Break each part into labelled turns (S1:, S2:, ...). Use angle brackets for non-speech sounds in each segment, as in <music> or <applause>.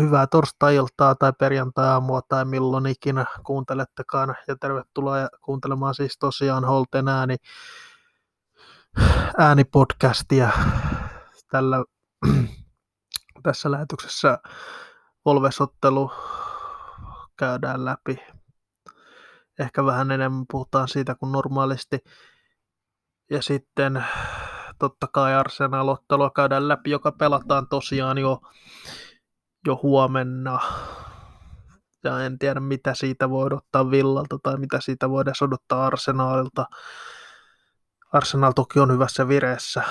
S1: hyvää torstai-iltaa tai perjantai-aamua tai milloin ikinä kuuntelettekaan. Ja tervetuloa kuuntelemaan siis tosiaan Holten ääni, äänipodcastia. Tällä, <clears throat> tässä lähetyksessä Volvesottelu käydään läpi. Ehkä vähän enemmän puhutaan siitä kuin normaalisti. Ja sitten totta kai Arsenal-ottelua käydään läpi, joka pelataan tosiaan jo jo huomenna. Ja en tiedä, mitä siitä voi odottaa Villalta tai mitä siitä voi edes odottaa Arsenaalilta. Arsenal toki on hyvässä vireessä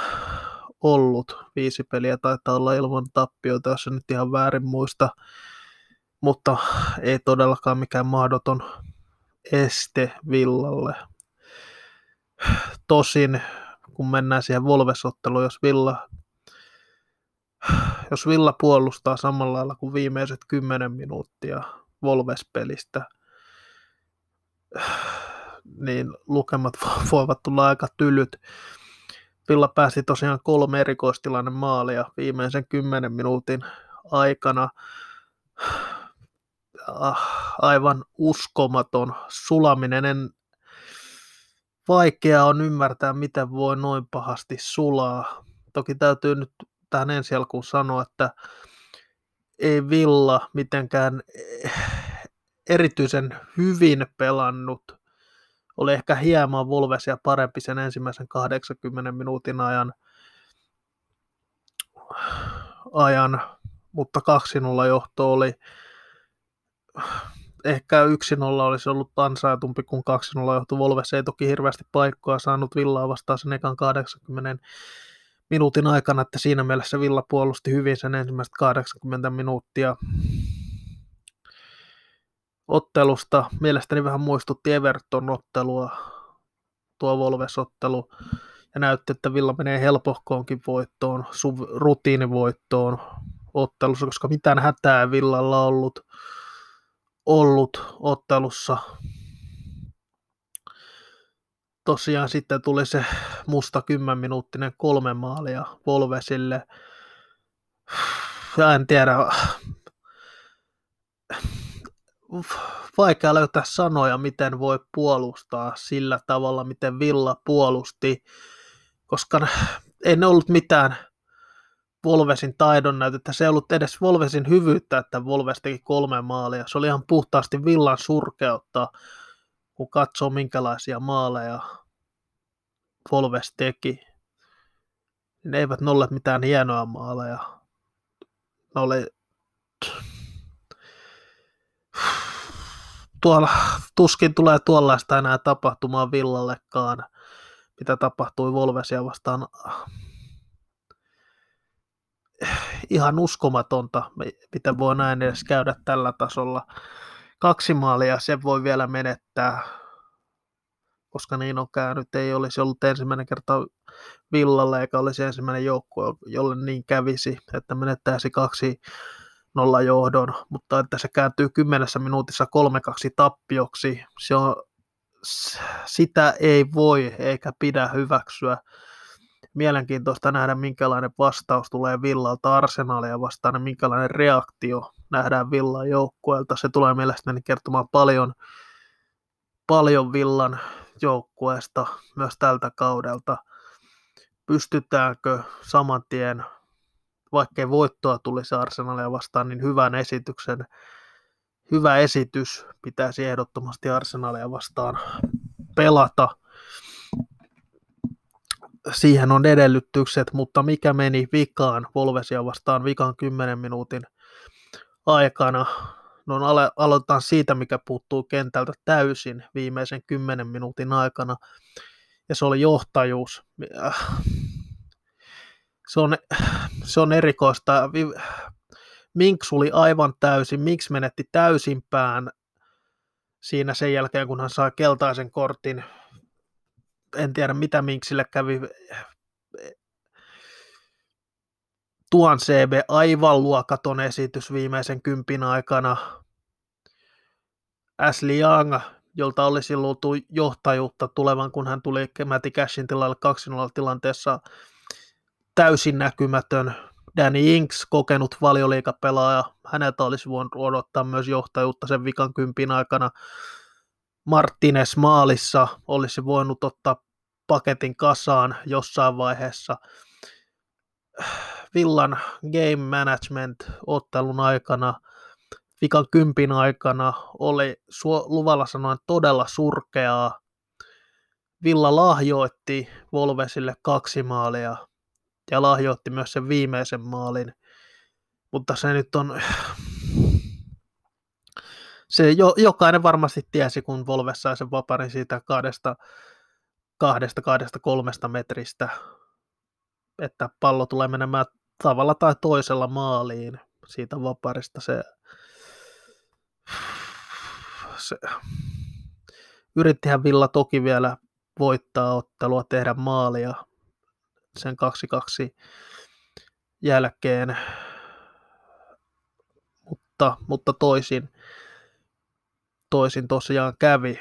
S1: ollut. Viisi peliä taitaa olla ilman tappioita, jos en nyt ihan väärin muista. Mutta ei todellakaan mikään mahdoton este Villalle. Tosin, kun mennään siihen Volvesotteluun, jos Villa jos Villa puolustaa samalla lailla kuin viimeiset 10 minuuttia Volves-pelistä, <sighs> niin lukemat voivat tulla aika tylyt. Villa pääsi tosiaan kolme erikoistilanne maalia viimeisen 10 minuutin aikana. <sighs> Ah, aivan uskomaton sulaminen. En, vaikea on ymmärtää, miten voi noin pahasti sulaa. Toki täytyy nyt tähän ensi alkuun sanoa, että ei Villa mitenkään eh, erityisen hyvin pelannut. Oli ehkä hieman Volvesia parempi sen ensimmäisen 80 minuutin ajan, ajan mutta 2-0 johto oli ehkä 1-0 olisi ollut ansaitumpi kuin 2-0 johto. Volves ei toki hirveästi paikkoa saanut Villaa vastaan sen ekan 80 minuutin aikana, että siinä mielessä Villa puolusti hyvin sen ensimmäiset 80 minuuttia ottelusta. Mielestäni vähän muistutti Everton-ottelua, tuo Volves-ottelu, ja näytti, että Villa menee helpohkoonkin voittoon, rutiinivoittoon ottelussa, koska mitään hätää Villalla ollut, ollut ottelussa tosiaan sitten tuli se musta 10-minuuttinen kolme maalia Volvesille. En tiedä, vaikea löytää sanoja, miten voi puolustaa sillä tavalla, miten Villa puolusti, koska ei ne ollut mitään Volvesin taidon näytettä. Se ei ollut edes Volvesin hyvyyttä, että Volves teki kolme maalia. Se oli ihan puhtaasti Villan surkeutta, kun katsoo minkälaisia maaleja Volves teki, ne eivät ne olleet mitään hienoa maaleja. Ne oli <sniffs> tuolla, tuskin tulee tuollaista enää tapahtumaan Villallekaan, mitä tapahtui Volvesia vastaan. <sniffs> Ihan uskomatonta, mitä voi näin edes käydä tällä tasolla. Kaksi maalia, se voi vielä menettää koska niin on käynyt. Ei olisi ollut ensimmäinen kerta Villalle eikä olisi ensimmäinen joukkue, jolle niin kävisi, että menettäisi kaksi nolla johdon, mutta että se kääntyy kymmenessä minuutissa 3-2 tappioksi, se on, sitä ei voi eikä pidä hyväksyä. Mielenkiintoista nähdä, minkälainen vastaus tulee Villalta Arsenalia vastaan ja minkälainen reaktio nähdään Villan joukkueelta. Se tulee mielestäni kertomaan paljon, paljon Villan joukkueesta myös tältä kaudelta. Pystytäänkö saman tien, vaikkei voittoa tulisi Arsenalia vastaan, niin hyvän esityksen, hyvä esitys pitäisi ehdottomasti Arsenalia vastaan pelata. Siihen on edellytykset, mutta mikä meni vikaan Volvesia vastaan vikan 10 minuutin aikana, No alo- aloitetaan siitä, mikä puuttuu kentältä täysin viimeisen kymmenen minuutin aikana, ja se oli johtajuus. Se on, se on erikoista. Minks oli aivan täysin, miksi menetti täysinpään siinä sen jälkeen, kun hän sai keltaisen kortin. En tiedä, mitä Minksille kävi tuon CB aivan luokaton esitys viimeisen kympin aikana. Ashley Young, jolta olisi luultu johtajuutta tulevan, kun hän tuli Matty Cashin tilalle 2-0 tilanteessa täysin näkymätön. Danny Inks, kokenut valioliikapelaaja, häneltä olisi voinut odottaa myös johtajuutta sen vikan kympin aikana. Martinez maalissa olisi voinut ottaa paketin kasaan jossain vaiheessa. Villan game management ottelun aikana, vikan kympin aikana oli luvalla sanoen todella surkeaa. Villa lahjoitti Volvesille kaksi maalia ja lahjoitti myös sen viimeisen maalin, mutta se nyt on, se jo, jokainen varmasti tiesi, kun Volves sai sen vaparin siitä kahdesta, kahdesta, kahdesta kolmesta metristä, että pallo tulee menemään tavalla tai toisella maaliin siitä vaparista. Se, se, yrittihän Villa toki vielä voittaa ottelua, tehdä maalia sen 2-2 jälkeen, mutta, mutta toisin, toisin tosiaan kävi.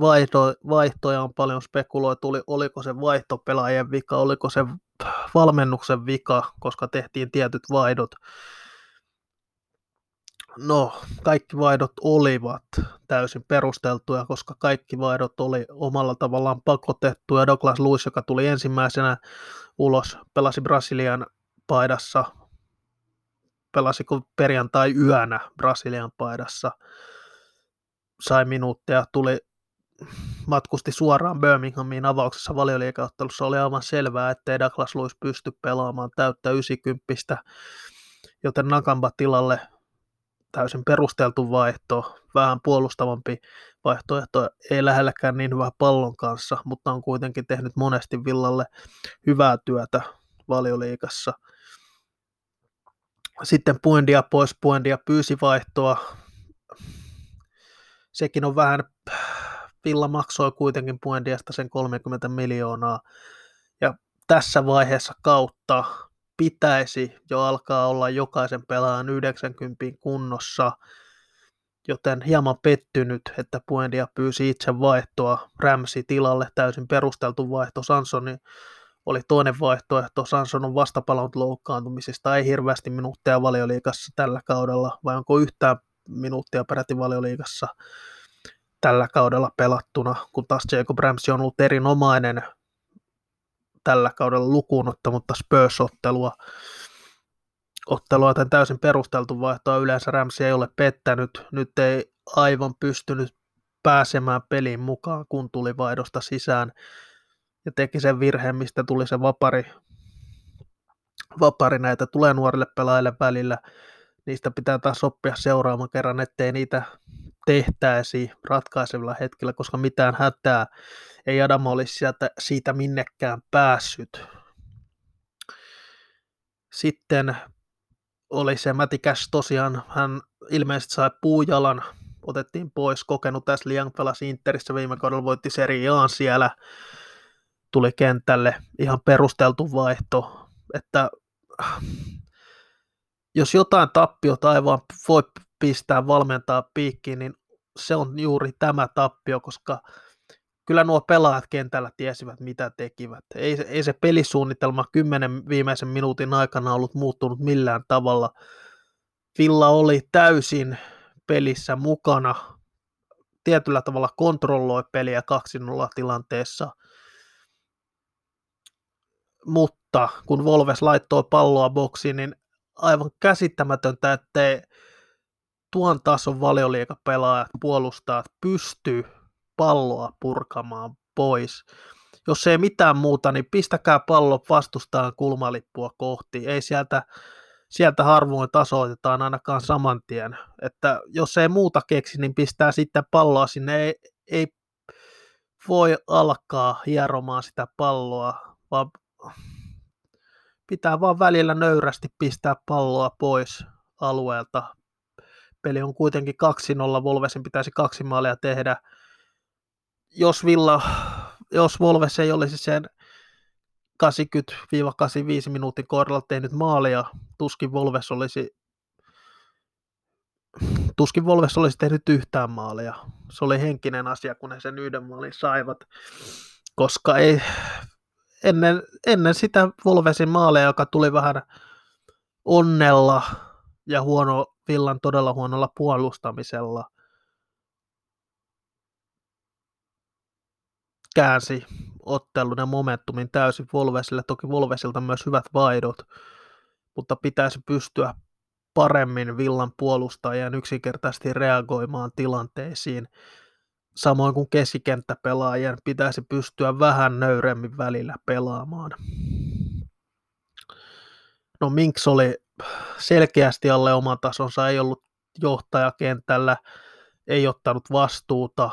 S1: Vaihto, vaihtoja on paljon spekuloitu, oliko se vaihtopelaajien vika, oliko se valmennuksen vika, koska tehtiin tietyt vaihdot. No, kaikki vaihdot olivat täysin perusteltuja, koska kaikki vaihdot oli omalla tavallaan pakotettuja. Douglas Lewis, joka tuli ensimmäisenä ulos, pelasi Brasilian paidassa, pelasiko perjantai yönä Brasilian paidassa, sai minuutteja, tuli matkusti suoraan Birminghamiin avauksessa valioliikaottelussa, oli aivan selvää, ettei Douglas Lewis pysty pelaamaan täyttä 90, joten Nakamba tilalle täysin perusteltu vaihto, vähän puolustavampi vaihtoehto, ei lähelläkään niin hyvä pallon kanssa, mutta on kuitenkin tehnyt monesti Villalle hyvää työtä valioliikassa. Sitten Puendia pois, Puendia pyysi vaihtoa. Sekin on vähän, Villa maksoi kuitenkin Puendiasta sen 30 miljoonaa. Ja tässä vaiheessa kautta pitäisi jo alkaa olla jokaisen pelaajan 90 kunnossa, joten hieman pettynyt, että Puendia pyysi itse vaihtoa Ramsi tilalle, täysin perusteltu vaihto. Sansoni oli toinen vaihtoehto. Sanson on vastapalannut loukkaantumisesta, ei hirveästi minuutteja valioliikassa tällä kaudella, vai onko yhtään minuuttia peräti valioliikassa tällä kaudella pelattuna, kun taas Jacob Ramsey on ollut erinomainen tällä kaudella lukuun ottamatta Spurs-ottelua. Ottelua joten täysin perusteltu vaihtoa. Yleensä Ramsey ei ole pettänyt. Nyt ei aivan pystynyt pääsemään peliin mukaan, kun tuli vaihdosta sisään ja teki sen virheen, mistä tuli se vapari, vapari näitä tulee nuorille pelaajille välillä. Niistä pitää taas oppia seuraavan kerran, ettei niitä tehtäisi ratkaisevilla hetkellä, koska mitään hätää ei Adam olisi sieltä, siitä minnekään päässyt. Sitten oli se Mätikäs tosiaan, hän ilmeisesti sai puujalan, otettiin pois, kokenut tässä Liang pelasi Interissä viime kaudella, voitti Serie A siellä, tuli kentälle, ihan perusteltu vaihto, että jos jotain tappiota ei vaan voi pistää valmentaa piikkiin, niin se on juuri tämä tappio, koska kyllä nuo pelaajat kentällä tiesivät, mitä tekivät. Ei, ei se pelisuunnitelma kymmenen viimeisen minuutin aikana ollut muuttunut millään tavalla. Villa oli täysin pelissä mukana, tietyllä tavalla kontrolloi peliä 2-0 tilanteessa, mutta kun Volves laittoi palloa boksiin, niin aivan käsittämätöntä, ettei tuon tason valioliikapelaajat, puolustajat pystyy palloa purkamaan pois. Jos ei mitään muuta, niin pistäkää pallo vastustaan kulmalippua kohti. Ei sieltä, sieltä harvoin tasoitetaan ainakaan saman tien. Että jos ei muuta keksi, niin pistää sitten palloa sinne. Ei, ei voi alkaa hieromaan sitä palloa, vaan pitää vaan välillä nöyrästi pistää palloa pois alueelta. Peli on kuitenkin 2-0, Volvesin pitäisi kaksi maalia tehdä – jos Villa, jos Volves ei olisi sen 80-85 minuutin kohdalla tehnyt maalia, tuskin Volves olisi tuskin Volves olisi tehnyt yhtään maalia. Se oli henkinen asia, kun he sen yhden maalin saivat, koska ei, ennen, ennen sitä Volvesin maaleja, joka tuli vähän onnella ja huono, Villan todella huonolla puolustamisella, käänsi ottelun ja momentumin täysin Volvesille. Toki Volvesilta myös hyvät vaihdot, mutta pitäisi pystyä paremmin Villan puolustajien yksinkertaisesti reagoimaan tilanteisiin. Samoin kuin keskikenttäpelaajien pitäisi pystyä vähän nöyremmin välillä pelaamaan. No Minks oli selkeästi alle oman tasonsa, ei ollut johtajakentällä, ei ottanut vastuuta.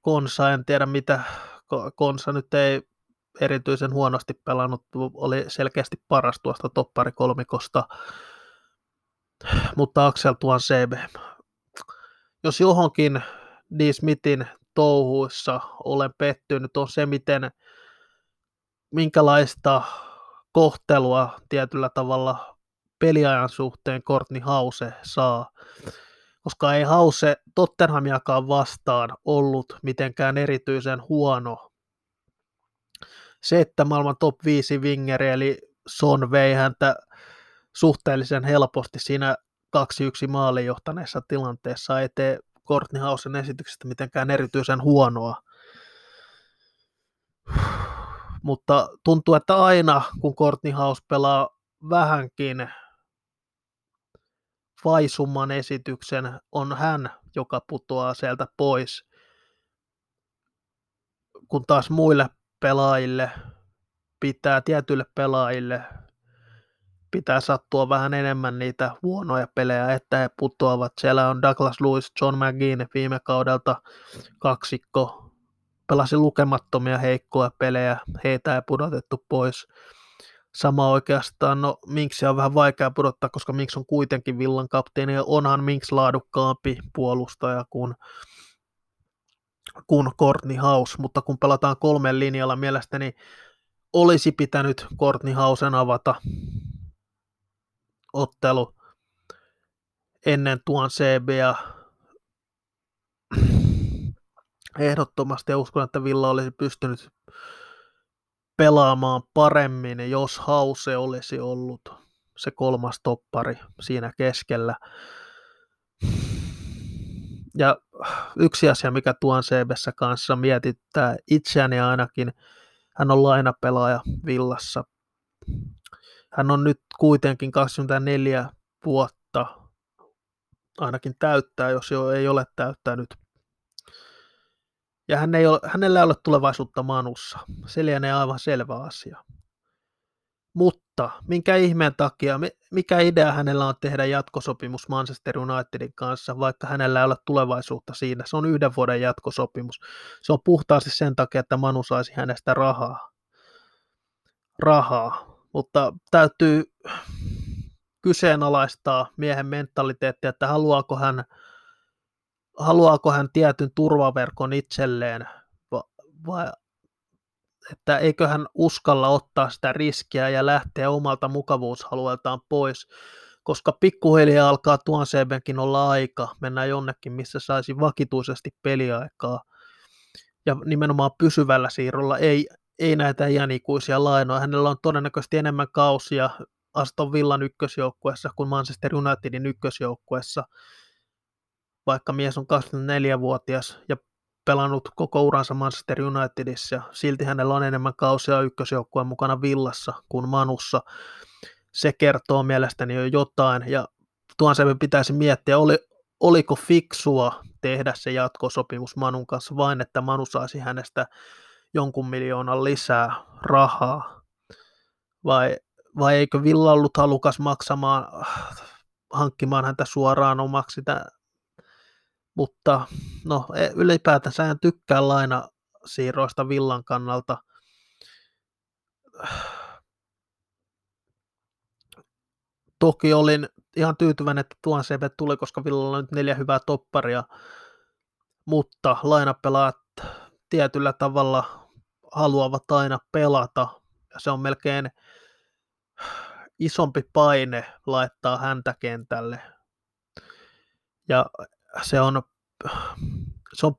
S1: Konsa, en tiedä mitä, Konsa nyt ei erityisen huonosti pelannut, oli selkeästi paras tuosta topparikolmikosta, mutta Axel Tuan CB, jos johonkin D. Smithin touhuissa olen pettynyt, on se, miten minkälaista kohtelua tietyllä tavalla peliajan suhteen Courtney Hause saa, koska ei Hause Tottenhamiakaan vastaan ollut mitenkään erityisen huono. Se, että maailman top 5 wingeri eli Son vei häntä suhteellisen helposti siinä 2-1 maalin johtaneessa tilanteessa, ei tee Courtney Hausen esityksestä mitenkään erityisen huonoa mutta tuntuu, että aina kun Courtney House pelaa vähänkin vaisumman esityksen, on hän, joka putoaa sieltä pois, kun taas muille pelaajille pitää, tietyille pelaajille pitää sattua vähän enemmän niitä huonoja pelejä, että he putoavat. Siellä on Douglas Lewis, John McGinn viime kaudelta kaksikko, pelasi lukemattomia heikkoja pelejä, heitä ei pudotettu pois. Sama oikeastaan, no Minksi on vähän vaikea pudottaa, koska Minks on kuitenkin villan kapteeni ja onhan Minks laadukkaampi puolustaja kuin, kuin Courtney House, mutta kun pelataan kolmen linjalla, mielestäni olisi pitänyt Courtney Hausen avata ottelu ennen tuon CBA ehdottomasti ja uskon, että Villa olisi pystynyt pelaamaan paremmin, jos Hause olisi ollut se kolmas toppari siinä keskellä. Ja yksi asia, mikä tuon CBssä kanssa mietittää itseäni ainakin, hän on lainapelaaja Villassa. Hän on nyt kuitenkin 24 vuotta, ainakin täyttää, jos jo ei ole täyttänyt ja hän ei ole, hänellä ei ole tulevaisuutta Manussa. Se lienee aivan selvä asia. Mutta minkä ihmeen takia, mikä idea hänellä on tehdä jatkosopimus Manchester Unitedin kanssa, vaikka hänellä ei ole tulevaisuutta siinä. Se on yhden vuoden jatkosopimus. Se on puhtaasti sen takia, että Manu saisi hänestä rahaa. Rahaa. Mutta täytyy kyseenalaistaa miehen mentaliteettia, että haluaako hän – haluaako hän tietyn turvaverkon itselleen vai että eikö hän uskalla ottaa sitä riskiä ja lähteä omalta mukavuushalueeltaan pois, koska pikkuhiljaa alkaa tuon CBnkin olla aika mennä jonnekin, missä saisi vakituisesti peliaikaa ja nimenomaan pysyvällä siirrolla, ei, ei näitä iänikuisia lainoja. Hänellä on todennäköisesti enemmän kausia Aston Villan ykkösjoukkuessa kuin Manchester Unitedin ykkösjoukkuessa, vaikka mies on 24-vuotias ja pelannut koko uransa Manchester Unitedissa silti hänellä on enemmän kausia ykkösjoukkueen mukana Villassa kuin Manussa. Se kertoo mielestäni jo jotain ja tuon se pitäisi miettiä, oli, oliko fiksua tehdä se jatkosopimus Manun kanssa vain, että Manu saisi hänestä jonkun miljoonan lisää rahaa vai, vai eikö Villa ollut halukas maksamaan, hankkimaan häntä suoraan omaksi mutta no e, ylipäätänsä en tykkää lainasiirroista Villan kannalta. Toki olin ihan tyytyväinen, että tuon CP tuli, koska Villalla on nyt neljä hyvää topparia, mutta lainapelaat tietyllä tavalla haluavat aina pelata, ja se on melkein isompi paine laittaa häntä kentälle. Ja se on, se on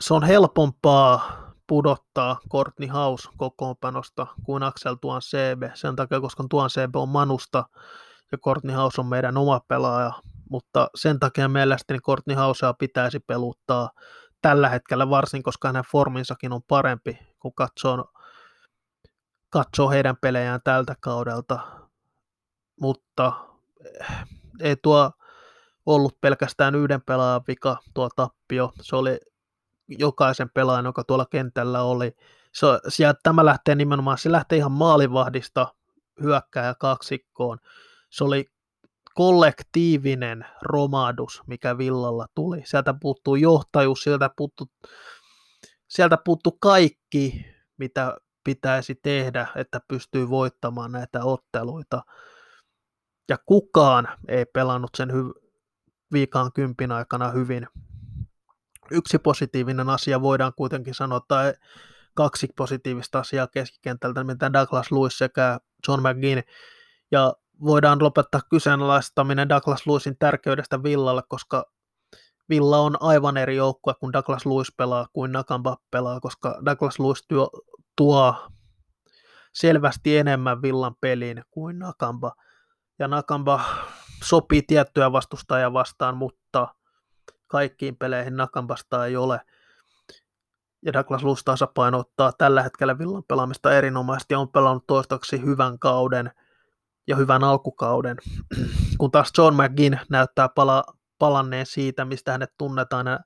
S1: se on helpompaa pudottaa Courtney House kokoonpanosta kuin Axel Tuan CB, sen takia, koska Tuan CB on Manusta ja Courtney House on meidän oma pelaaja, mutta sen takia mielestäni Courtney Housea pitäisi peluttaa tällä hetkellä varsin, koska hänen forminsakin on parempi, kun katsoo, katsoo heidän pelejään tältä kaudelta. Mutta eh, ei tuo ollut pelkästään yhden pelaajan vika tuo tappio. Se oli jokaisen pelaajan, joka tuolla kentällä oli. Se, sieltä, tämä lähtee nimenomaan, se lähtee ihan maalivahdista hyökkääjä kaksikkoon. Se oli kollektiivinen romahdus, mikä Villalla tuli. Sieltä puuttuu johtajuus, sieltä puuttuu, sieltä puuttuu kaikki, mitä pitäisi tehdä, että pystyy voittamaan näitä otteluita. Ja kukaan ei pelannut sen hy- viikaan kympin aikana hyvin. Yksi positiivinen asia voidaan kuitenkin sanoa, tai kaksi positiivista asiaa keskikentältä, mitä Douglas Lewis sekä John McGinn. Ja voidaan lopettaa kyseenalaistaminen Douglas Lewisin tärkeydestä Villalle, koska Villa on aivan eri joukkue, kun Douglas Lewis pelaa kuin Nakamba pelaa, koska Douglas Lewis tuo, tuo selvästi enemmän Villan peliin kuin Nakamba. Ja Nakamba sopii tiettyä vastustajaa vastaan, mutta kaikkiin peleihin Nakambasta ei ole. Ja Douglas Lewis tasapainottaa tällä hetkellä Villan pelaamista erinomaisesti ja on pelannut toistaiseksi hyvän kauden – ja hyvän alkukauden, <clears throat> kun taas John McGinn näyttää pala, palanneen siitä, mistä hänet tunnetaan ja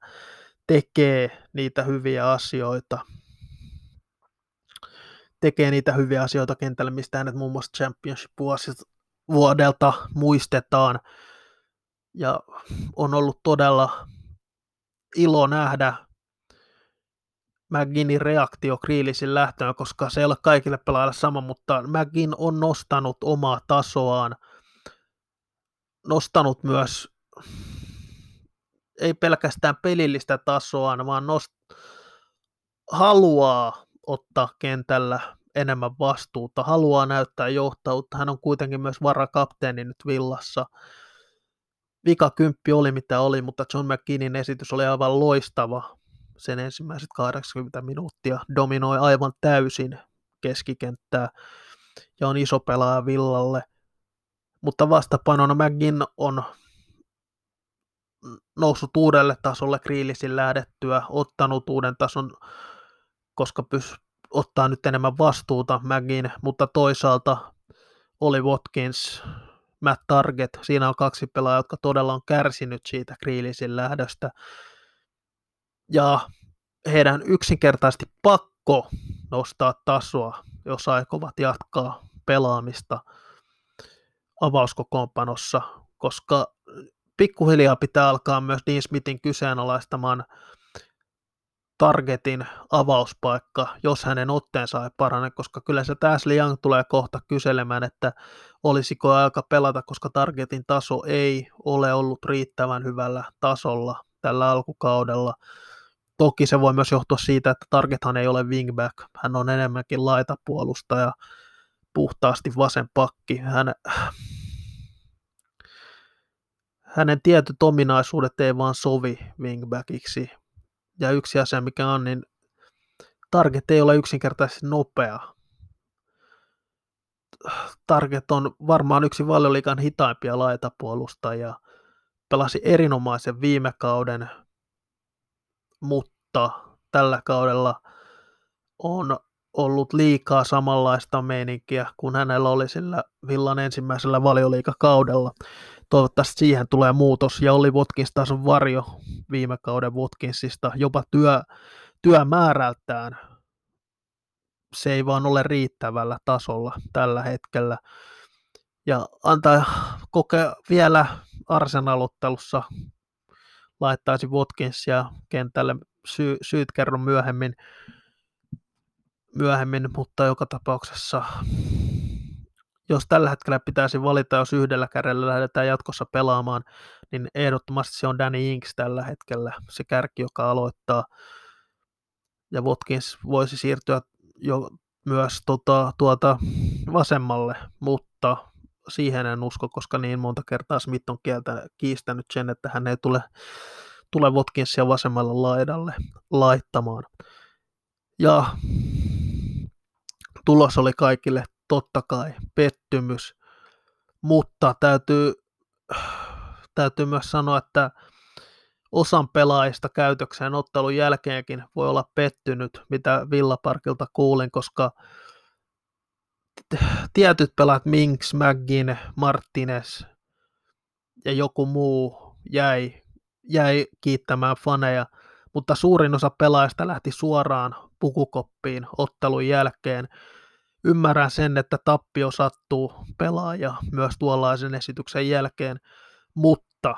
S1: tekee niitä hyviä asioita. Tekee niitä hyviä asioita kentällä, mistä hänet muun muassa championship vuodelta muistetaan. Ja on ollut todella ilo nähdä McGinnin reaktio Kriilisin lähtöön, koska se ei ole kaikille pelaajille sama, mutta McGinn on nostanut omaa tasoaan, nostanut myös ei pelkästään pelillistä tasoa, vaan nost, haluaa ottaa kentällä enemmän vastuuta, haluaa näyttää johtajuutta. Hän on kuitenkin myös varakapteeni nyt villassa. Vika kymppi oli mitä oli, mutta John McKinnin esitys oli aivan loistava sen ensimmäiset 80 minuuttia dominoi aivan täysin keskikenttää ja on iso pelaaja Villalle. Mutta vastapainona McGinn on noussut uudelle tasolle Kriilisin lähdettyä, ottanut uuden tason, koska ottaa nyt enemmän vastuuta McGinn, mutta toisaalta oli Watkins, Matt Target, siinä on kaksi pelaajaa, jotka todella on kärsinyt siitä Kriilisin lähdöstä. Ja heidän yksinkertaisesti pakko nostaa tasoa, jos aikovat jatkaa pelaamista avauskokoonpanossa, koska pikkuhiljaa pitää alkaa myös Dean Smithin kyseenalaistamaan targetin avauspaikka, jos hänen otteensa ei parane, koska kyllä se Ashley Young tulee kohta kyselemään, että olisiko aika pelata, koska targetin taso ei ole ollut riittävän hyvällä tasolla tällä alkukaudella. Toki se voi myös johtua siitä, että Targethan ei ole wingback, hän on enemmänkin laitapuolustaja, puhtaasti vasen pakki. Hän, hänen tietyt ominaisuudet ei vaan sovi wingbackiksi. Ja yksi asia, mikä on, niin Target ei ole yksinkertaisesti nopea. Target on varmaan yksi valioliikan hitaimpia laitapuolustajia. Pelasi erinomaisen viime kauden mutta tällä kaudella on ollut liikaa samanlaista meininkiä kuin hänellä oli sillä Villan ensimmäisellä valioliikakaudella. Toivottavasti siihen tulee muutos, ja oli Watkins taas on varjo viime kauden Watkinsista, jopa työ, työmäärältään se ei vaan ole riittävällä tasolla tällä hetkellä. Ja antaa kokea vielä arsenalottelussa laittaisi Watkinsia kentälle. Sy- syyt kerron myöhemmin, myöhemmin, mutta joka tapauksessa jos tällä hetkellä pitäisi valita, jos yhdellä kädellä lähdetään jatkossa pelaamaan, niin ehdottomasti se on Danny Inks tällä hetkellä, se kärki, joka aloittaa. Ja Watkins voisi siirtyä jo myös tota, tuota vasemmalle, mutta siihen en usko, koska niin monta kertaa Smith on kieltä, kiistänyt sen, että hän ei tule tule Watkinsia vasemmalle laidalle laittamaan. Ja tulos oli kaikille totta kai pettymys, mutta täytyy, täytyy myös sanoa, että osan pelaajista käytökseen ottelun jälkeenkin voi olla pettynyt, mitä Villaparkilta kuulin, koska tietyt pelaat Minks, McGinn, Martinez ja joku muu jäi, jäi kiittämään faneja, mutta suurin osa pelaajista lähti suoraan pukukoppiin ottelun jälkeen. Ymmärrän sen, että tappio sattuu pelaaja myös tuollaisen esityksen jälkeen, mutta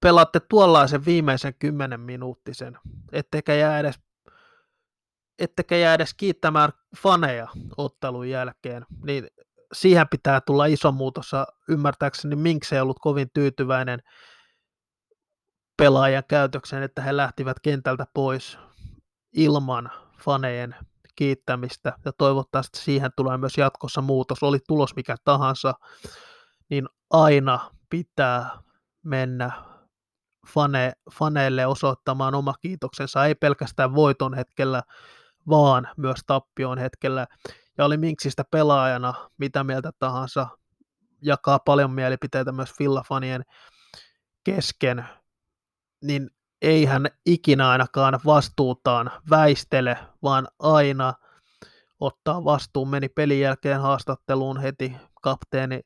S1: pelaatte tuollaisen viimeisen kymmenen minuuttisen, ettekä jää edes ettekä jää edes kiittämään faneja ottelun jälkeen, niin siihen pitää tulla iso muutos. Ymmärtääkseni Minks ei ollut kovin tyytyväinen pelaajan käytökseen, että he lähtivät kentältä pois ilman fanejen kiittämistä ja toivottavasti siihen tulee myös jatkossa muutos. Oli tulos mikä tahansa, niin aina pitää mennä fane, faneille osoittamaan oma kiitoksensa, ei pelkästään voiton hetkellä, vaan myös tappion hetkellä. Ja oli Minksistä pelaajana mitä mieltä tahansa, jakaa paljon mielipiteitä myös Fillafanien kesken, niin ei hän ikinä ainakaan vastuutaan väistele, vaan aina ottaa vastuun. Meni pelin jälkeen haastatteluun heti kapteeni,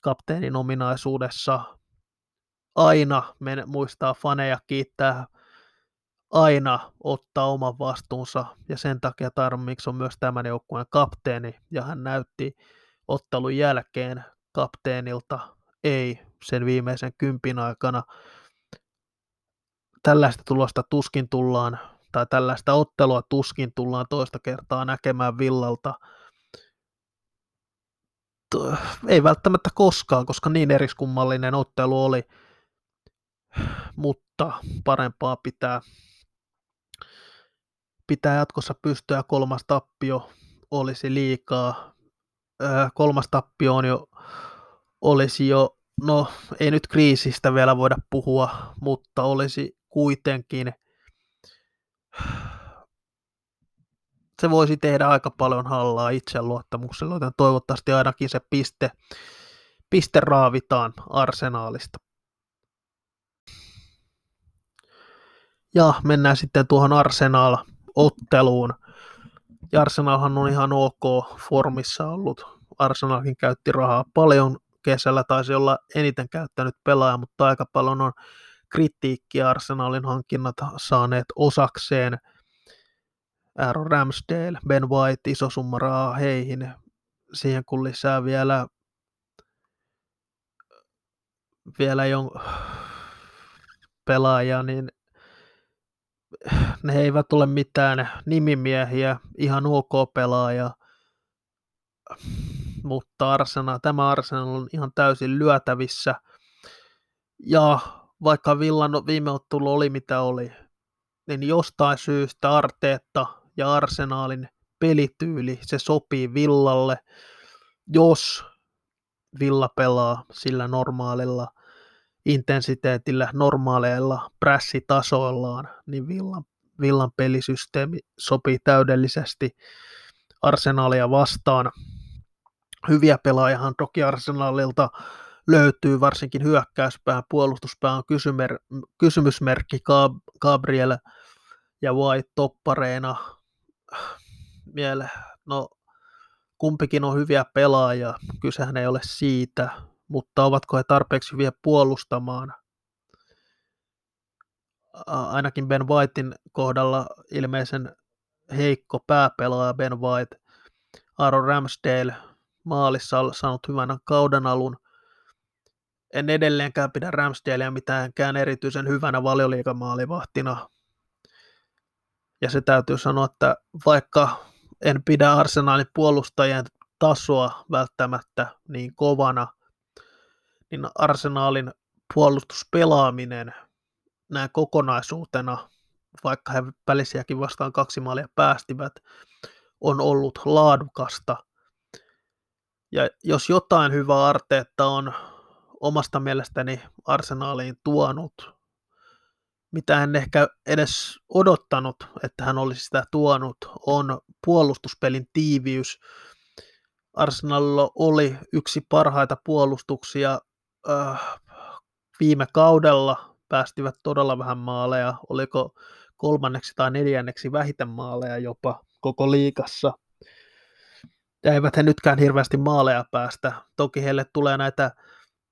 S1: kapteenin ominaisuudessa. Aina men, muistaa faneja kiittää aina ottaa oman vastuunsa ja sen takia Tarmix on myös tämän joukkueen kapteeni ja hän näytti ottelun jälkeen kapteenilta ei sen viimeisen kympin aikana. Tällaista tulosta tuskin tullaan, tai tällaista ottelua tuskin tullaan toista kertaa näkemään Villalta. Ei välttämättä koskaan, koska niin eriskummallinen ottelu oli, mutta parempaa pitää pitää jatkossa pystyä, kolmas tappio olisi liikaa. kolmas tappio on jo, olisi jo, no ei nyt kriisistä vielä voida puhua, mutta olisi kuitenkin, se voisi tehdä aika paljon hallaa itseluottamuksella, joten toivottavasti ainakin se piste, piste raavitaan arsenaalista. Ja mennään sitten tuohon Arsenal otteluun. Ja Arsenalhan on ihan ok formissa ollut. Arsenalkin käytti rahaa paljon kesällä, taisi olla eniten käyttänyt pelaaja, mutta aika paljon on kritiikkiä Arsenalin hankinnat saaneet osakseen. Aaron Ramsdale, Ben White, iso summa rahaa heihin. Siihen kun lisää vielä, vielä jon pelaajia, niin ne eivät ole mitään nimimiehiä, ihan ok pelaaja, mutta Arsenal, tämä Arsenal on ihan täysin lyötävissä. Ja vaikka Villan viime ottelu oli mitä oli, niin jostain syystä Arteetta ja Arsenaalin pelityyli, se sopii Villalle, jos Villa pelaa sillä normaalilla intensiteetillä, normaaleilla prässitasoillaan, niin Villan, Villan pelisysteemi sopii täydellisesti Arsenalia vastaan. Hyviä pelaajahan toki Arsenalilta löytyy, varsinkin hyökkäyspään, puolustuspään on kysymer, kysymysmerkki Gabriel ja White toppareina. Miele, no kumpikin on hyviä pelaajia, kysehän ei ole siitä, mutta ovatko he tarpeeksi hyviä puolustamaan? Ainakin Ben Whitein kohdalla ilmeisen heikko pääpelaaja Ben White. Aaron Ramsdale maalissa on saanut hyvän kauden alun. En edelleenkään pidä Ramsdalea mitäänkään erityisen hyvänä valioliigamaalivahtina. Ja se täytyy sanoa, että vaikka en pidä Arsenalin puolustajien tasoa välttämättä niin kovana – niin Arsenaalin puolustuspelaaminen näin kokonaisuutena, vaikka he välisiäkin vastaan kaksi maalia päästivät, on ollut laadukasta. Ja jos jotain hyvä Arteetta on omasta mielestäni arsenaaliin tuonut, mitä en ehkä edes odottanut, että hän olisi sitä tuonut, on puolustuspelin tiiviys. Arsenalilla oli yksi parhaita puolustuksia äh, viime kaudella, päästivät todella vähän maaleja, oliko kolmanneksi tai neljänneksi vähiten maaleja jopa koko liikassa. Ja eivät he nytkään hirveästi maaleja päästä. Toki heille tulee näitä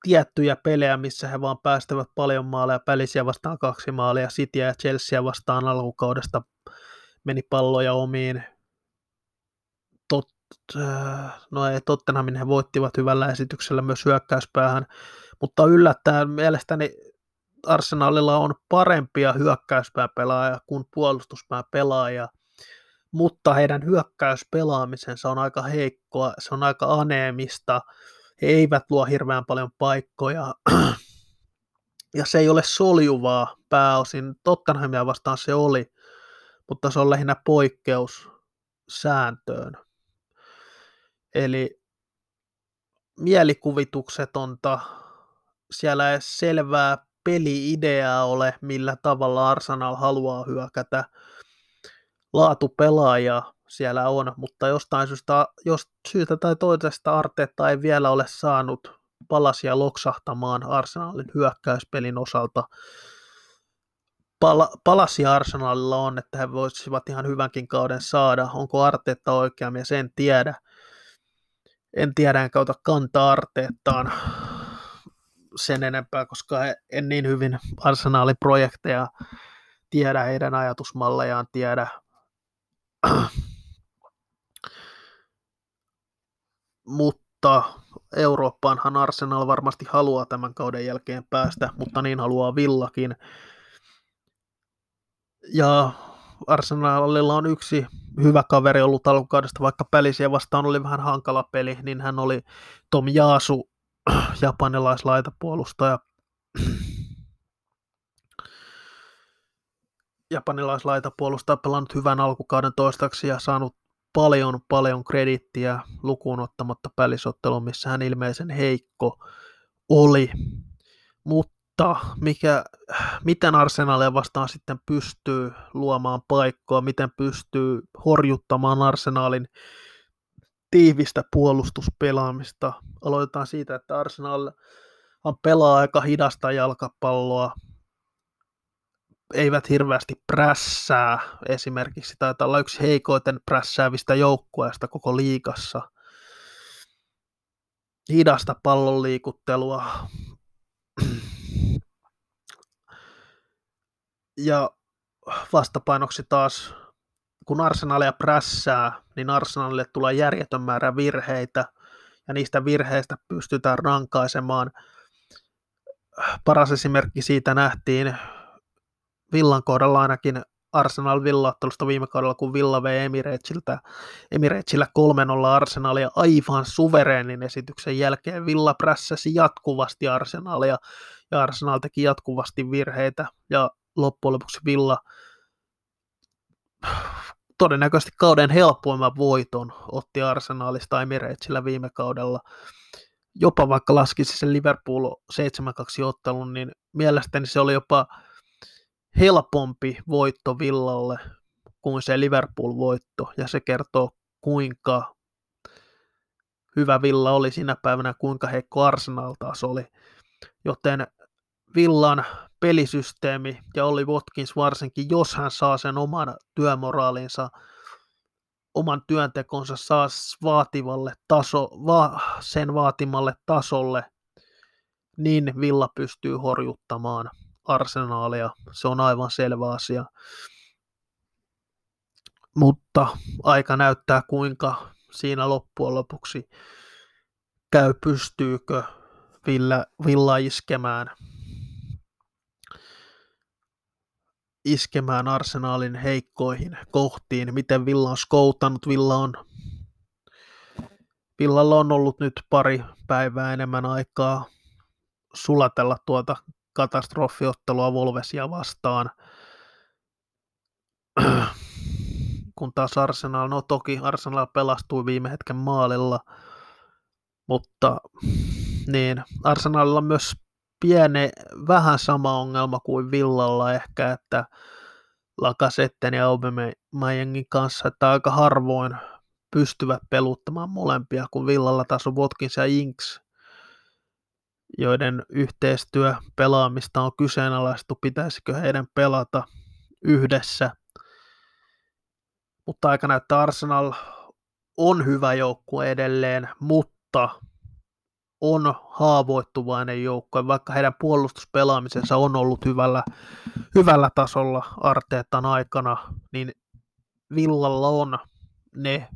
S1: tiettyjä pelejä, missä he vaan päästävät paljon maaleja, Pälisiä vastaan kaksi maalia, Cityä ja Chelsea vastaan alkukaudesta meni palloja omiin. Tot, äh, no ei, Tottenhamin he voittivat hyvällä esityksellä myös hyökkäyspäähän, mutta yllättäen mielestäni Arsenalilla on parempia hyökkäyspääpelaajia kuin puolustuspääpelaajia, mutta heidän hyökkäyspelaamisensa on aika heikkoa, se on aika aneemista, eivät luo hirveän paljon paikkoja, <clears throat> ja se ei ole soljuvaa pääosin. Tottenhamia vastaan se oli, mutta se on lähinnä poikkeus sääntöön. Eli mielikuvituksetonta, siellä ei selvää peli-ideaa ole, millä tavalla Arsenal haluaa hyökätä. Laatupelaaja siellä on, mutta jostain syystä, jos syystä tai toisesta Arteetta ei vielä ole saanut palasia loksahtamaan Arsenalin hyökkäyspelin osalta. Pala- palasia Arsenalilla on, että he voisivat ihan hyvänkin kauden saada. Onko Arteetta oikea mies, en tiedä. En tiedä, enkä ota kantaa Arteettaan sen enempää, koska en niin hyvin arsenaaliprojekteja tiedä, heidän ajatusmallejaan tiedä. Mutta Eurooppaanhan Arsenal varmasti haluaa tämän kauden jälkeen päästä, mutta niin haluaa Villakin. Ja Arsenalilla on yksi hyvä kaveri ollut alkukaudesta, vaikka pelisiä vastaan oli vähän hankala peli, niin hän oli Tom Jaasu, <clears throat> japanilaislaitapuolustaja. <clears throat> Japanilaislaitapuolustaja pelannut hyvän alkukauden toistaksi ja saanut paljon, paljon kredittiä lukuun ottamatta pälisottelun, missä hän ilmeisen heikko oli. Mutta mikä, miten Arsenalia vastaan sitten pystyy luomaan paikkoa, miten pystyy horjuttamaan Arsenalin tiivistä puolustuspelaamista. Aloitetaan siitä, että Arsenal pelaa aika hidasta jalkapalloa, eivät hirveästi prässää esimerkiksi. Taitaa olla yksi heikoiten prässäävistä joukkueista koko liikassa. Hidasta pallon liikuttelua. Ja vastapainoksi taas, kun Arsenalia prässää, niin Arsenalille tulee järjetön määrä virheitä, ja niistä virheistä pystytään rankaisemaan. Paras esimerkki siitä nähtiin Villan kohdalla ainakin Arsenal Villa-ottelusta viime kaudella, kun Villa vei Emiratesillä, Emiratesillä 3-0 Arsenalia aivan suvereenin esityksen jälkeen. Villa prässäsi jatkuvasti Arsenalia ja Arsenal teki jatkuvasti virheitä ja loppujen lopuksi Villa todennäköisesti kauden helpoimman voiton otti Arsenalista Emiratesillä viime kaudella. Jopa vaikka laskisi sen Liverpool 7-2 ottelun, niin mielestäni se oli jopa helpompi voitto Villalle kuin se Liverpool-voitto, ja se kertoo kuinka hyvä Villa oli sinä päivänä, kuinka heikko Arsenal taas oli. Joten Villan pelisysteemi ja oli Watkins varsinkin, jos hän saa sen oman työmoraalinsa, oman työntekonsa saa vaativalle taso, va, sen vaatimalle tasolle, niin Villa pystyy horjuttamaan arsenaalia, se on aivan selvä asia. Mutta aika näyttää, kuinka siinä loppujen lopuksi käy, pystyykö Villa, Villa iskemään, iskemään arsenaalin heikkoihin kohtiin, miten Villa on skoutanut. Villa on, Villalla on ollut nyt pari päivää enemmän aikaa sulatella tuota katastrofiottelua Volvesia vastaan. Kun taas Arsenal, no toki Arsenal pelastui viime hetken maalilla, mutta niin Arsenalilla myös pieni, vähän sama ongelma kuin Villalla ehkä, että Lakasetten ja Aubameyangin kanssa, että aika harvoin pystyvät peluttamaan molempia, kun Villalla taas on Watkins ja Inks, joiden yhteistyö pelaamista on kyseenalaistu, pitäisikö heidän pelata yhdessä. Mutta aika näyttää Arsenal on hyvä joukkue edelleen, mutta on haavoittuvainen joukkue, vaikka heidän puolustuspelaamisensa on ollut hyvällä, hyvällä tasolla Arteetan aikana, niin Villalla on ne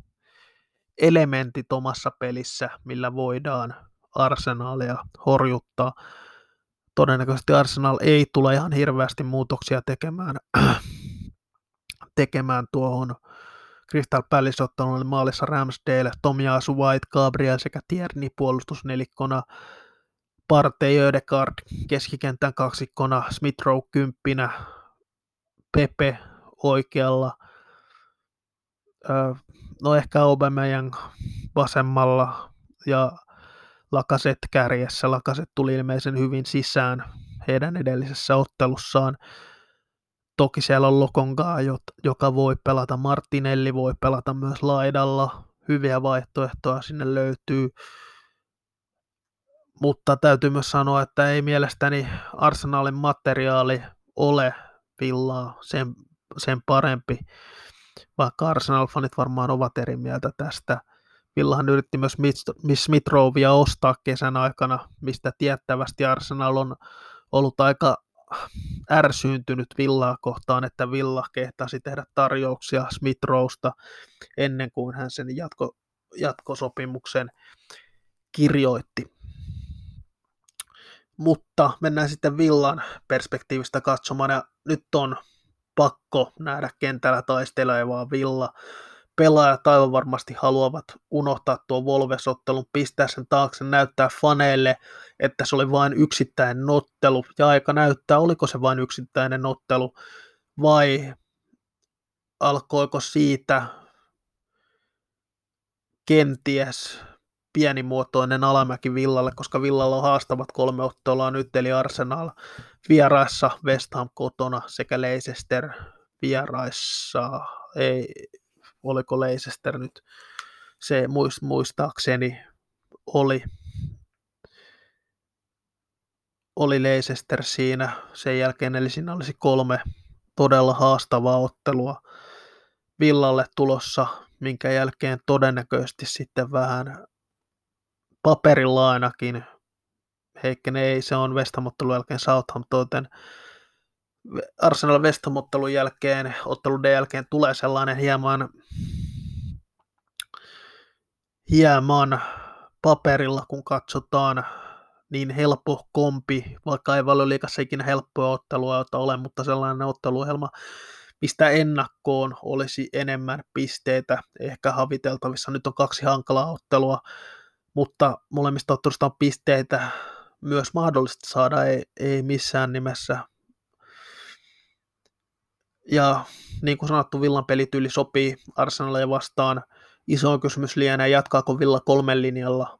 S1: elementit omassa pelissä, millä voidaan Arsenalia horjuttaa. Todennäköisesti Arsenal ei tule ihan hirveästi muutoksia tekemään, <clears throat> tekemään tuohon Crystal Palace ottanut maalissa Ramsdale, Tomiasu White, Gabriel sekä Tierney puolustusnelikkona, Partey Ödegaard keskikentän kaksikkona, Smith Rowe kymppinä, Pepe oikealla, no ehkä Aubameyang vasemmalla ja Lakaset kärjessä. Lakaset tuli ilmeisen hyvin sisään heidän edellisessä ottelussaan. Toki siellä on Lokongaa, joka voi pelata, Martinelli voi pelata myös laidalla, hyviä vaihtoehtoja sinne löytyy, mutta täytyy myös sanoa, että ei mielestäni Arsenalin materiaali ole villaa sen, sen parempi, vaikka Arsenal-fanit varmaan ovat eri mieltä tästä. Villahan yritti myös Smith ostaa kesän aikana, mistä tiettävästi Arsenal on ollut aika ärsyyntynyt Villaa kohtaan, että Villa kehtasi tehdä tarjouksia Smith Rowsta ennen kuin hän sen jatko, jatkosopimuksen kirjoitti. Mutta mennään sitten Villan perspektiivistä katsomaan, ja nyt on pakko nähdä kentällä taistelevaa Villa pelaajat aivan varmasti haluavat unohtaa tuo Volves-ottelun, pistää sen taakse, näyttää faneille, että se oli vain yksittäinen ottelu, ja aika näyttää, oliko se vain yksittäinen ottelu, vai alkoiko siitä kenties pienimuotoinen alamäki Villalle, koska Villalla on haastavat kolme ottelua nyt, eli Arsenal vieraissa, West Ham kotona sekä Leicester vieraissa, ei, oliko Leicester nyt, se muistaakseni oli, oli Leicester siinä sen jälkeen, eli siinä olisi kolme todella haastavaa ottelua Villalle tulossa, minkä jälkeen todennäköisesti sitten vähän paperilla ainakin. Heikkenee, ei se on Vestamottelun jälkeen Southampton, Arsenal Vestamottelun jälkeen, ottelun jälkeen tulee sellainen hieman hieman paperilla, kun katsotaan niin helppo kompi, vaikka ei valioliikassa ikinä helppoa ottelua ole, mutta sellainen otteluohjelma, mistä ennakkoon olisi enemmän pisteitä ehkä haviteltavissa. Nyt on kaksi hankalaa ottelua, mutta molemmista ottelusta on pisteitä myös mahdollista saada, ei, ei missään nimessä. Ja niin kuin sanottu, Villan pelityyli sopii Arsenalia vastaan – iso kysymys lienee, jatkaako Villa kolmen linjalla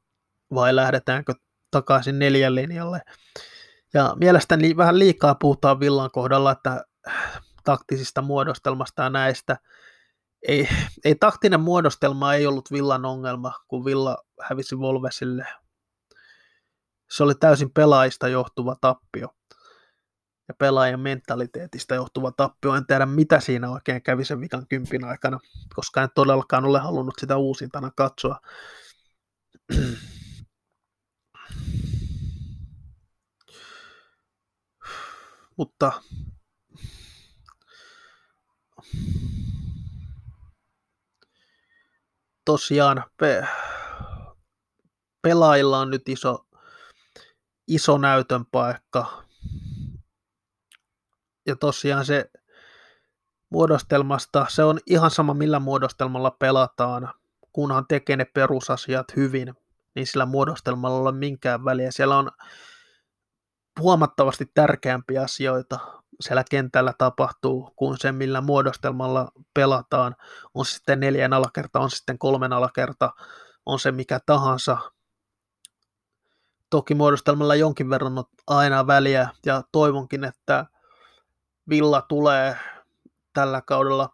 S1: vai lähdetäänkö takaisin neljän linjalle. Ja mielestäni vähän liikaa puhutaan Villan kohdalla, että taktisista muodostelmasta ja näistä. Ei, ei taktinen muodostelma ei ollut Villan ongelma, kun Villa hävisi Volvesille. Se oli täysin pelaajista johtuva tappio ja pelaajan mentaliteetista johtuva tappio. En tiedä, mitä siinä oikein kävi sen vikan kympin aikana, koska en todellakaan ole halunnut sitä uusintana katsoa. <clears throat> Mutta tosiaan pe- pelaajilla on nyt iso, iso näytön paikka ja tosiaan se muodostelmasta, se on ihan sama millä muodostelmalla pelataan, kunhan tekee ne perusasiat hyvin, niin sillä muodostelmalla ei ole minkään väliä. Siellä on huomattavasti tärkeämpiä asioita siellä kentällä tapahtuu kuin se, millä muodostelmalla pelataan. On se sitten neljän alakerta, on se sitten kolmen alakerta, on se mikä tahansa. toki muodostelmalla jonkin verran on aina väliä ja toivonkin, että Villa tulee tällä kaudella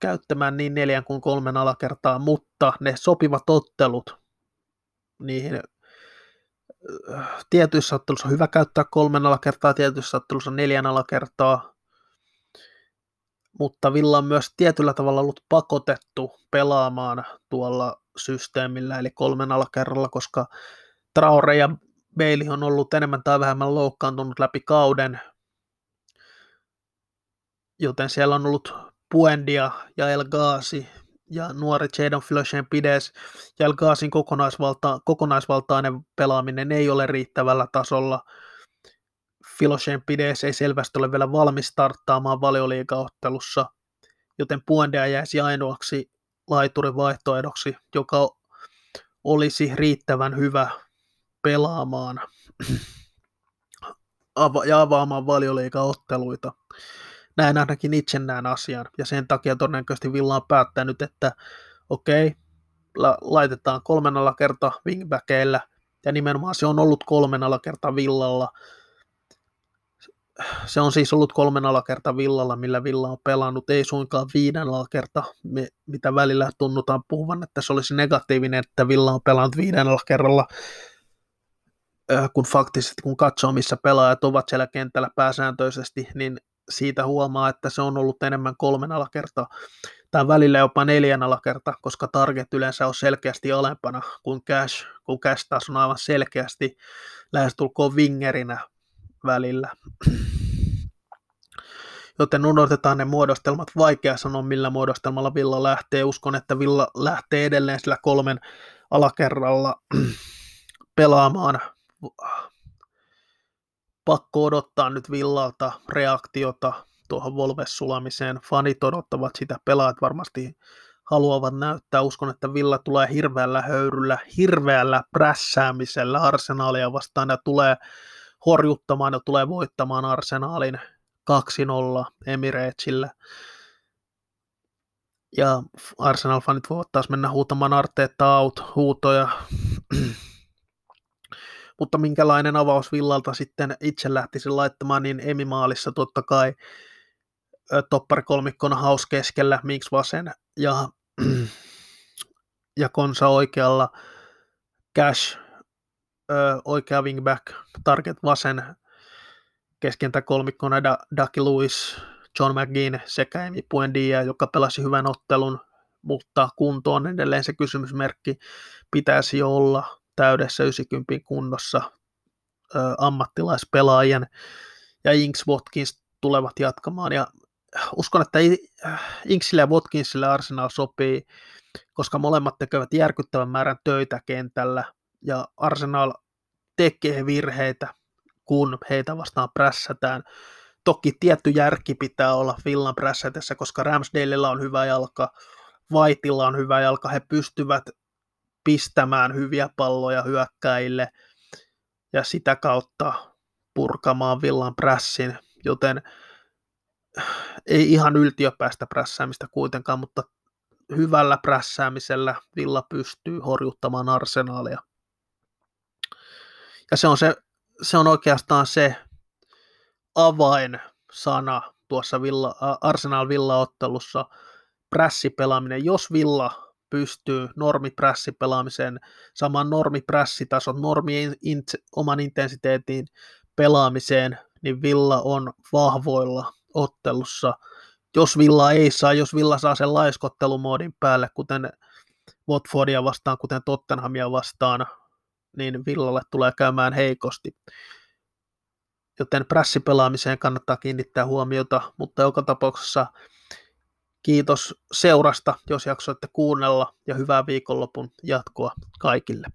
S1: käyttämään niin neljän kuin kolmen alakertaa, mutta ne sopivat ottelut niihin tietyissä ottelussa on hyvä käyttää kolmen alakertaa, tietyissä ottelussa neljän alakertaa, mutta Villa on myös tietyllä tavalla ollut pakotettu pelaamaan tuolla systeemillä, eli kolmen alakerralla, koska Traore ja Bailey on ollut enemmän tai vähemmän loukkaantunut läpi kauden, joten siellä on ollut Puendia ja El Ghazi ja nuori Jadon Floshen pides ja El Ghazin kokonaisvalta, kokonaisvaltainen pelaaminen ei ole riittävällä tasolla. Filoshen pides ei selvästi ole vielä valmis starttaamaan valioliigaottelussa, joten Puendia jäisi ainoaksi laiturin vaihtoehdoksi, joka olisi riittävän hyvä pelaamaan <clears throat> ja avaamaan valioliigaotteluita. Näin ainakin itse näen asian, ja sen takia todennäköisesti Villa on päättänyt, että okei, okay, la- laitetaan kolmen alakerta wingbackeillä, ja nimenomaan se on ollut kolmen alakerta Villalla. Se on siis ollut kolmen alakerta Villalla, millä Villa on pelannut, ei suinkaan viiden alakerta, mitä välillä tunnutaan puhuvan, että se olisi negatiivinen, että Villa on pelannut viiden alakerralla, kun faktisesti kun katsoo, missä pelaajat ovat siellä kentällä pääsääntöisesti, niin siitä huomaa, että se on ollut enemmän kolmen alakertaa tai välillä jopa neljän alakerta, koska target yleensä on selkeästi alempana kuin cash, kun cash taas on aivan selkeästi lähestulkoon wingerinä välillä. Joten unohdetaan ne muodostelmat. Vaikea sanoa, millä muodostelmalla Villa lähtee. Uskon, että Villa lähtee edelleen sillä kolmen alakerralla <clears throat> pelaamaan pakko odottaa nyt Villalta reaktiota tuohon Volves-sulamiseen. Fanit odottavat sitä, pelaajat varmasti haluavat näyttää. Uskon, että Villa tulee hirveällä höyryllä, hirveällä prässäämisellä arsenaalia vastaan ja tulee horjuttamaan ja tulee voittamaan arsenaalin 2-0 Emiratesillä. Ja Arsenal-fanit voivat taas mennä huutamaan Arteetta out huutoja mutta minkälainen avaus Villalta sitten itse lähtisi laittamaan, niin Emimaalissa totta kai topparikolmikkona haus keskellä, miksi vasen ja, <clears throat> ja Konsa oikealla, Cash oikea wingback, Target vasen, keskentä kolmikkona da, Ducky Lewis, John McGinn sekä Emi Puendia, joka pelasi hyvän ottelun, mutta kunto on edelleen se kysymysmerkki, pitäisi olla täydessä 90 kunnossa ö, ammattilaispelaajien ja Inks Watkins tulevat jatkamaan. Ja uskon, että Inksille ja Watkinsille Arsenal sopii, koska molemmat tekevät järkyttävän määrän töitä kentällä. Ja Arsenal tekee virheitä, kun heitä vastaan prässätään. Toki tietty järki pitää olla Villan prässätessä, koska Ramsdaleilla on hyvä jalka, Vaitilla on hyvä jalka, he pystyvät pistämään hyviä palloja hyökkäille ja sitä kautta purkamaan villan prässin, joten ei ihan yltiöpäistä prässäämistä kuitenkaan, mutta hyvällä prässäämisellä Villa pystyy horjuttamaan arsenaalia. Ja se on, se, se on oikeastaan se avain sana tuossa Villa, Arsenal Villa-ottelussa, prässipelaaminen. Jos Villa pystyy normiprässipelaamiseen, saman normiprässitason, normi in, oman intensiteetin pelaamiseen, niin Villa on vahvoilla ottelussa. Jos Villa ei saa, jos Villa saa sen laiskottelumoodin päälle, kuten Watfordia vastaan, kuten Tottenhamia vastaan, niin Villalle tulee käymään heikosti. Joten prässipelaamiseen kannattaa kiinnittää huomiota, mutta joka tapauksessa Kiitos seurasta, jos jaksoitte kuunnella ja hyvää viikonlopun jatkoa kaikille.